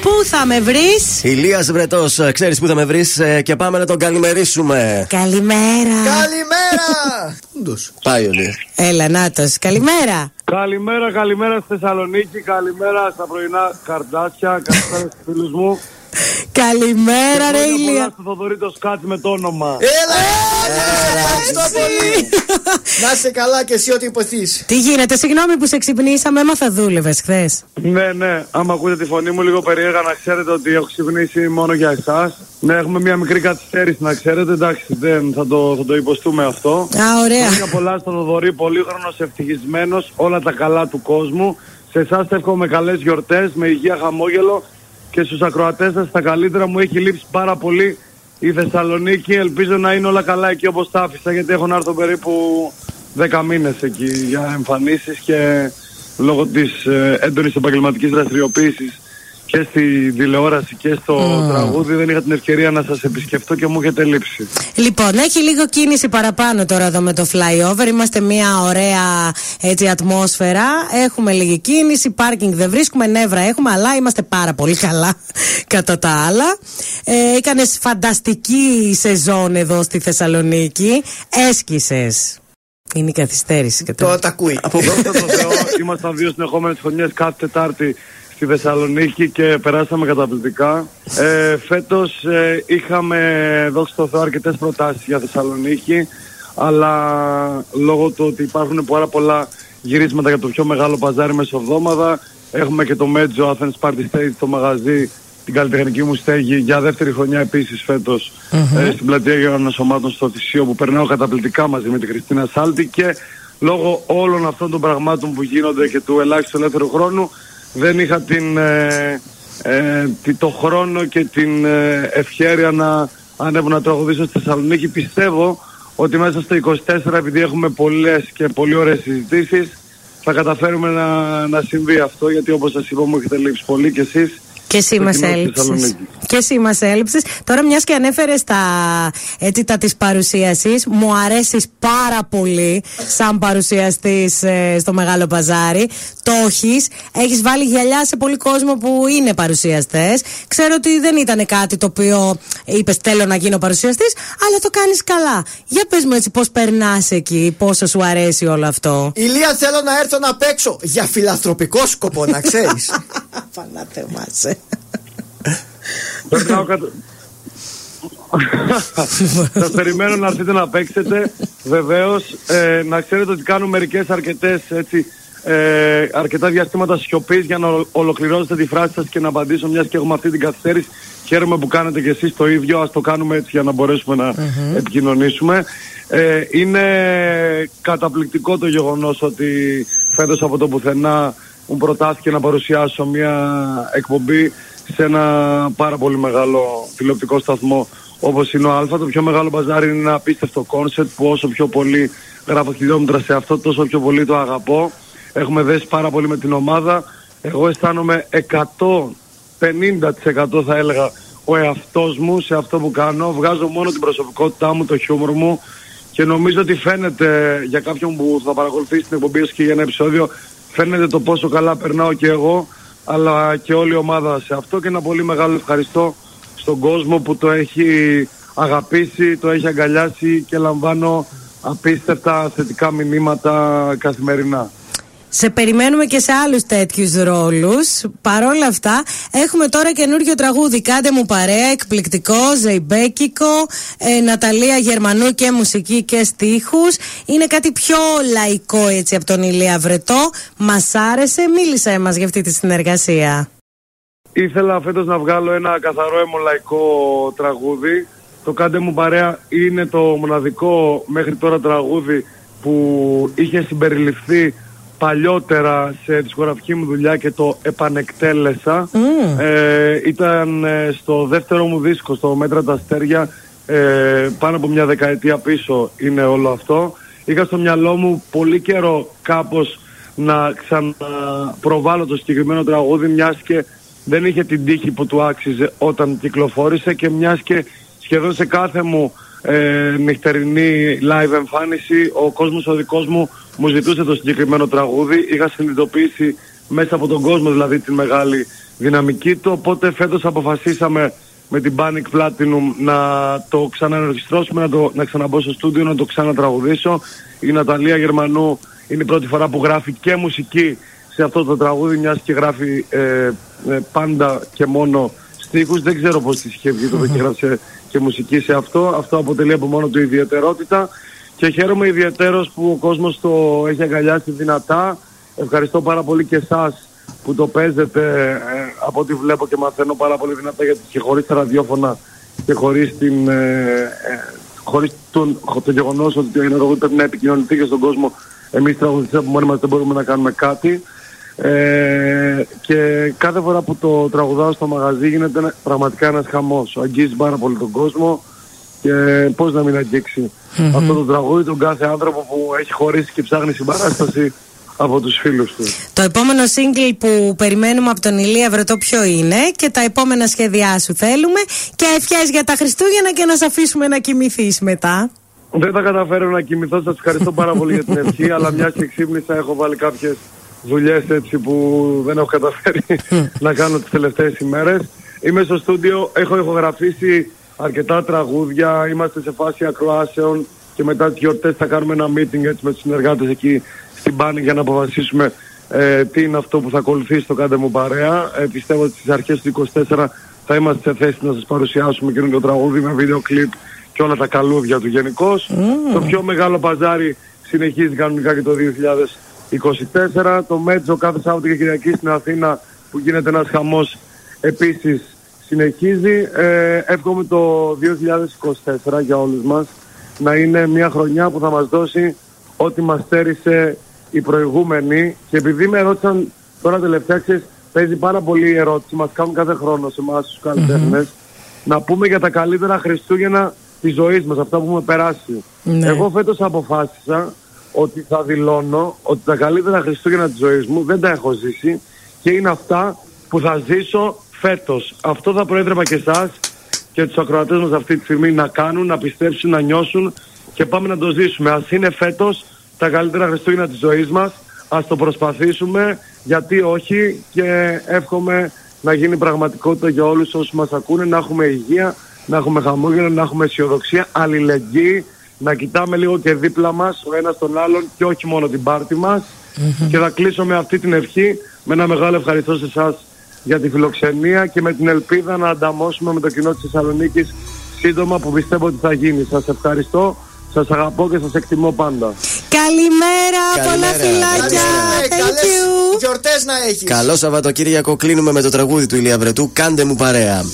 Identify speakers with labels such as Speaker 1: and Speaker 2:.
Speaker 1: Πού θα με βρεις;
Speaker 2: Ηλίας Βρετός, ξέρεις πού θα με βρεις και πάμε να τον καλημερίσουμε.
Speaker 1: Καλημέρα.
Speaker 3: Καλημέρα.
Speaker 2: Πάει ο Λία.
Speaker 1: Έλα, Νάτος. Καλημέρα.
Speaker 4: Καλημέρα, καλημέρα στη Θεσσαλονίκη, καλημέρα στα πρωινά καρδάσια, καλημέρα στους φίλους μου.
Speaker 1: Καλημέρα, ρε
Speaker 4: Χρόνια πολλά
Speaker 1: Ηλία.
Speaker 4: Στο Θοδωρή το σκάτ με το όνομα.
Speaker 3: Έλα, ευχαριστώ πολύ. Να είσαι καλά και εσύ ό,τι υποθείς.
Speaker 1: Τι γίνεται, συγγνώμη που σε ξυπνήσαμε, έμα θα δούλευες χθες.
Speaker 4: Ναι, ναι, άμα ακούτε τη φωνή μου λίγο περίεργα να ξέρετε ότι έχω ξυπνήσει μόνο για εσάς. Ναι, έχουμε μια μικρή καθυστέρηση να ξέρετε, εντάξει, δεν θα το, θα το υποστούμε αυτό.
Speaker 1: Α, ωραία.
Speaker 4: Χρόνια πολλά στο Θοδωρή, πολύχρονος, ευτυχισμένος, όλα τα καλά του κόσμου. Σε εσάς εύχομαι καλές γιορτές, με υγεία, χαμόγελο και στους ακροατές σας τα καλύτερα. Μου έχει λείψει πάρα πολύ η Θεσσαλονίκη. Ελπίζω να είναι όλα καλά εκεί όπως τα άφησα, γιατί έχω να έρθω περίπου 10 μήνες εκεί για εμφανίσεις και λόγω της ε, έντονης επαγγελματικής δραστηριοποίησης και στη τηλεόραση και στο τραγούδι δεν είχα την ευκαιρία να σας επισκεφτώ και μου έχετε λείψει.
Speaker 1: Λοιπόν, έχει λίγο κίνηση παραπάνω τώρα εδώ με το flyover. Είμαστε μια ωραία έτσι, ατμόσφαιρα. Έχουμε λίγη κίνηση. Πάρκινγκ δεν βρίσκουμε, νεύρα έχουμε, αλλά είμαστε πάρα πολύ καλά κατά τα άλλα. Ε, Έκανες φανταστική σεζόν εδώ στη Θεσσαλονίκη. Έσκησες. Είναι η καθυστέρηση και
Speaker 3: Τώρα τα ακούει.
Speaker 4: Δόξα τω Θεώ, ήμασταν δύο συνεχόμενες χρονιές κάθε Τετάρτη στη Θεσσαλονίκη και περάσαμε καταπληκτικά. Ε, φέτος ε, είχαμε, δόξα τω Θεώ, αρκετές προτάσεις για Θεσσαλονίκη, αλλά λόγω του ότι υπάρχουν πάρα πολλά γυρίσματα για το πιο μεγάλο παζάρι μεσοβδόμαδα, έχουμε και το Μέτζο Athens Party Stage στο μαγαζί την καλλιτεχνική μου στέγη για δεύτερη χρονιά επίσης φέτος, ε, στην πλατεία Γεωργιανών Σωμάτων στο Θησίο που περνάω καταπληκτικά μαζί με την Χριστίνα Σάλτη και λόγω όλων αυτών των πραγμάτων που γίνονται και του ελάχιστου ελεύθερου χρόνου δεν είχα την, ε, ε, τη- το χρόνο και την ε, ευχαίρεια να ανέβω να τραγουδήσω στη Θεσσαλονίκη. Πιστεύω ότι μέσα στο 24 επειδή έχουμε πολλές και πολύ ωραίες συζητήσεις θα καταφέρουμε να, να συμβεί αυτό γιατί όπως σας είπα μου έχετε λείψει πολύ κι εσείς
Speaker 1: Και εσύ
Speaker 4: στο
Speaker 1: μας
Speaker 4: κοινό στη
Speaker 1: έλειψες.
Speaker 4: Θεσσαλονίκη.
Speaker 1: Και εσύ μας έλειψες. Τώρα, μιας και ανέφερες τα, έτσι, τα της παρουσίασης, μου αρέσεις πάρα πολύ σαν παρουσιαστής στο Μεγάλο Παζάρι. Το έχεις. Έχεις βάλει γυαλιά σε πολύ κόσμο που είναι παρουσιαστές. Ξέρω ότι δεν ήταν κάτι το οποίο είπες Θέλω να γίνω παρουσιαστής, αλλά το κάνεις καλά. Για πες μου έτσι πώς περνάς εκεί, πόσο σου αρέσει όλο αυτό.
Speaker 3: Ηλίας, θέλω να έρθω να παίξω για φιλανθρωπικό σκοπό, να ξέρεις.
Speaker 1: Παναθεμάσαι.
Speaker 4: Περνάω κατα... Σας περιμένω να έρθετε να παίξετε. Βεβαίως, ε, να ξέρετε ότι κάνω μερικές αρκετές έτσι, ε, αρκετά διαστήματα σιωπής για να ολο- ολοκληρώσετε τη φράση σας και να απαντήσω μιας και έχουμε αυτή την καθυστέρηση. Χαίρομαι που κάνετε και εσείς το ίδιο. Ας το κάνουμε έτσι για να μπορέσουμε να επικοινωνήσουμε. Ε, είναι καταπληκτικό το γεγονός ότι φέτος από το πουθενά μου προτάθηκε να παρουσιάσω μια εκπομπή σε ένα πάρα πολύ μεγάλο τηλεοπτικό σταθμό όπως είναι ο Α. Το πιο μεγάλο μπαζάρι είναι ένα απίστευτο concept που όσο πιο πολύ γράφω χιλιόμετρα σε αυτό τόσο πιο πολύ το αγαπώ. Έχουμε δέσει πάρα πολύ με την ομάδα. Εγώ αισθάνομαι 150% θα έλεγα ο εαυτός μου σε αυτό που κάνω. Βγάζω μόνο την προσωπικότητά μου, το χιούμορ μου και νομίζω ότι φαίνεται για κάποιον που θα παρακολουθήσει την εκπομπή σας και για ένα επεισόδιο φαίνεται το πόσο καλά περνάω και εγώ αλλά και όλη η ομάδα σε αυτό και ένα πολύ μεγάλο ευχαριστώ στον κόσμο που το έχει αγαπήσει, το έχει αγκαλιάσει και λαμβάνω απίστευτα θετικά μηνύματα καθημερινά.
Speaker 1: Σε περιμένουμε και σε άλλους τέτοιους ρόλους. Παρόλα αυτά, έχουμε τώρα καινούριο τραγούδι. Κάντε μου παρέα, εκπληκτικό, ζεϊμπέκικο, ε, Ναταλία Γερμανού και μουσική και στίχους. Είναι κάτι πιο λαϊκό έτσι από τον Ηλία Βρετό. Μας άρεσε, μίλησε μας για αυτή τη συνεργασία.
Speaker 4: Ήθελα φέτος να βγάλω ένα καθαρό αιμολαϊκό τραγούδι. Το «Κάντε μου παρέα» είναι το μοναδικό μέχρι τώρα τραγούδι που είχε συμπεριληφθεί παλιότερα σε δισκογραφική μου δουλειά και το επανεκτέλεσα. Ε, ήταν ε, στο δεύτερο μου δίσκο, στο «Μέτρα τα Αστέρια», ε, πάνω από μια δεκαετία πίσω είναι όλο αυτό. Είχα στο μυαλό μου πολύ καιρό κάπως να ξαναπροβάλλω το συγκεκριμένο τραγούδι μιας και δεν είχε την τύχη που του άξιζε όταν κυκλοφόρησε και μιας και σχεδόν σε κάθε μου ε, νυχτερινή live εμφάνιση ο κόσμος ο δικός μου μου ζητούσε το συγκεκριμένο τραγούδι είχα συνειδητοποιήσει μέσα από τον κόσμο δηλαδή τη μεγάλη δυναμική του. Οπότε φέτος αποφασίσαμε με την Panic Platinum να το ξαναενορχιστρώσουμε, να, το, να ξαναμπω στο στούντιο, να το ξανατραγουδήσω. Η Ναταλία Γερμανού είναι η πρώτη φορά που γράφει και μουσική σε αυτό το τραγούδι, μιας και γράφει ε, ε, πάντα και μόνο στίχους. Δεν ξέρω πώς της είχε βγει το και γράψε και μουσική σε αυτό. Αυτό αποτελεί από μόνο του ιδιαιτερότητα. Και χαίρομαι ιδιαίτερος που ο κόσμος το έχει αγκαλιάσει δυνατά. Ευχαριστώ πάρα πολύ και εσάς που το παίζετε ε, από ό,τι βλέπω και μαθαίνω πάρα πολύ δυνατά γιατί και χωρίς τα ραδιόφωνα και χωρίς, την, ε, ε χωρίς τον, το γεγονός ότι το ενεργό πρέπει να επικοινωνηθεί και στον κόσμο εμείς τραγουδιστές από μόνοι μας δεν μπορούμε να κάνουμε κάτι. Ε, και κάθε φορά που το τραγουδάω στο μαγαζί γίνεται πραγματικά ένας χαμός. Αγγίζει πάρα πολύ τον κόσμο και πώς να μην αγγιξει αυτό το τραγούδι τον κάθε άνθρωπο που έχει χωρίσει και ψάχνει συμπαράσταση από τους φίλους του.
Speaker 1: Το επόμενο single που περιμένουμε από τον Ηλία Βρετό ποιο είναι και τα επόμενα σχέδιά σου θέλουμε και ευχές για τα Χριστούγεννα και να σε αφήσουμε να κοιμηθείς μετά.
Speaker 4: Δεν θα καταφέρω να κοιμηθώ, σας ευχαριστώ πάρα πολύ για την ευχή, αλλά μιας και ξύπνησα έχω βάλει κάποιες δουλειές έτσι που δεν έχω καταφέρει να κάνω τις τελευταίες ημέρες. Είμαι στο στούντιο, έχω ηχογραφήσει αρκετά τραγούδια, είμαστε σε φάση ακροάσεων και μετά τις γιορτές θα κάνουμε ένα meeting έτσι με τους συνεργάτες εκεί στην Πάνη για να αποφασίσουμε ε, τι είναι αυτό που θα ακολουθήσει το κάντε μου παρέα. Ε, πιστεύω ότι στις αρχές του 24 θα είμαστε σε θέση να σας παρουσιάσουμε καινούργιο τραγούδι με βίντεο κλιπ και όλα τα καλούδια του γενικώ. Το πιο μεγάλο παζάρι συνεχίζει κανονικά και το 2024. Το Μέτζο κάθε Σάββατο και Κυριακή στην Αθήνα που γίνεται ένας χαμός επίσης συνεχίζει. Ε, εύχομαι το 2024 για όλους μας να είναι μια χρονιά που θα μας δώσει ό,τι μας στέρισε η προηγούμενη και επειδή με ρώτησαν τώρα τελευταία ξέρεις, παίζει πάρα πολύ η ερώτηση, μας κάνουν κάθε χρόνο σε εμάς τους καλλιτέχνες να πούμε για τα καλύτερα Χριστούγεννα της ζωής μας, αυτά που έχουμε περάσει. Ναι. Εγώ φέτος αποφάσισα ότι θα δηλώνω ότι τα καλύτερα Χριστούγεννα της ζωής μου δεν τα έχω ζήσει και είναι αυτά που θα ζήσω φέτος. Αυτό θα προέτρεπα και εσάς και τους ακροατές μας αυτή τη στιγμή να κάνουν, να πιστέψουν, να νιώσουν και πάμε να το ζήσουμε. Ας είναι φέτος τα καλύτερα Χριστούγεννα της ζωής μας, ας το προσπαθήσουμε, γιατί όχι και εύχομαι να γίνει πραγματικότητα για όλους όσους μας ακούνε, να έχουμε υγεία, να έχουμε χαμόγελο, να έχουμε αισιοδοξία, αλληλεγγύη, να κοιτάμε λίγο και δίπλα μας ο ένας τον άλλον και όχι μόνο την πάρτη μας. Και θα κλείσω με αυτή την ευχή, με ένα μεγάλο ευχαριστώ σε εσάς για τη φιλοξενία και με την ελπίδα να ανταμώσουμε με το κοινό της Θεσσαλονίκης σύντομα που πιστεύω ότι θα γίνει. Σας ευχαριστώ, σας αγαπώ και σας εκτιμώ πάντα.
Speaker 1: Καλημέρα, πολλά φιλάκια. Thank you.
Speaker 3: Γιορτές να έχεις.
Speaker 2: Καλό Σαββατοκύριακο κλείνουμε με το τραγούδι του Ηλία Βρετού. Κάντε μου παρέα.